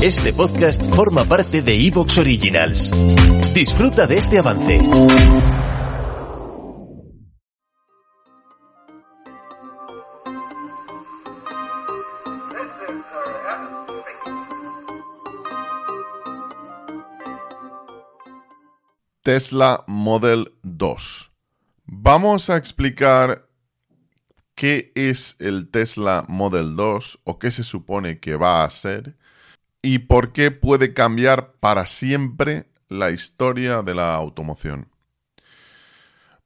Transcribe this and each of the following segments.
Este podcast forma parte de Evox Originals. Disfruta de este avance. Tesla Model 2. Vamos a explicar qué es el Tesla Model 2 o qué se supone que va a ser y por qué puede cambiar para siempre la historia de la automoción.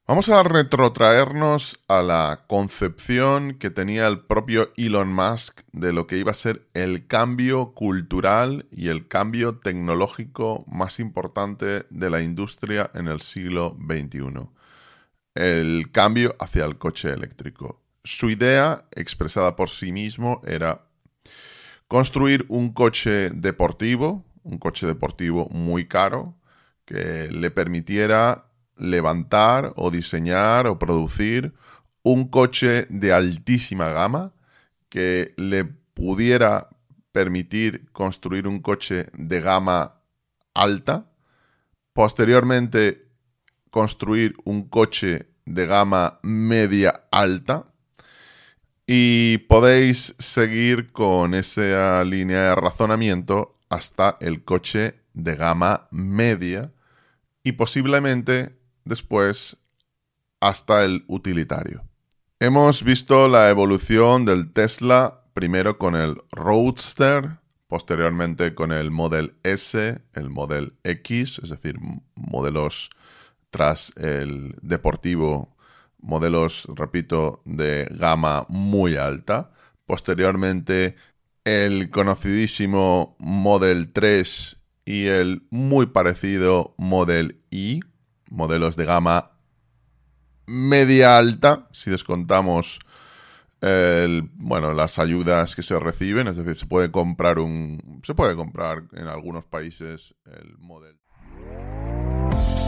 Vamos a retrotraernos a la concepción que tenía el propio Elon Musk de lo que iba a ser el cambio cultural y el cambio tecnológico más importante de la industria en el siglo XXI. El cambio hacia el coche eléctrico. Su idea, expresada por sí mismo, era construir un coche deportivo, un coche deportivo muy caro, que le permitiera levantar o diseñar o producir un coche de altísima gama que le pudiera permitir construir un coche de gama alta, posteriormente construir un coche de gama media alta y podéis seguir con esa línea de razonamiento hasta el coche de gama media y posiblemente después hasta el utilitario. Hemos visto la evolución del Tesla primero con el Roadster, posteriormente con el Model S, el Model X, es decir, modelos tras el deportivo, modelos, repito, de gama muy alta. Posteriormente el conocidísimo Model 3 y el muy parecido Model Y, modelos de gama media alta, si descontamos bueno, las ayudas que se reciben, es decir, se puede comprar un se puede comprar en algunos países el modelo.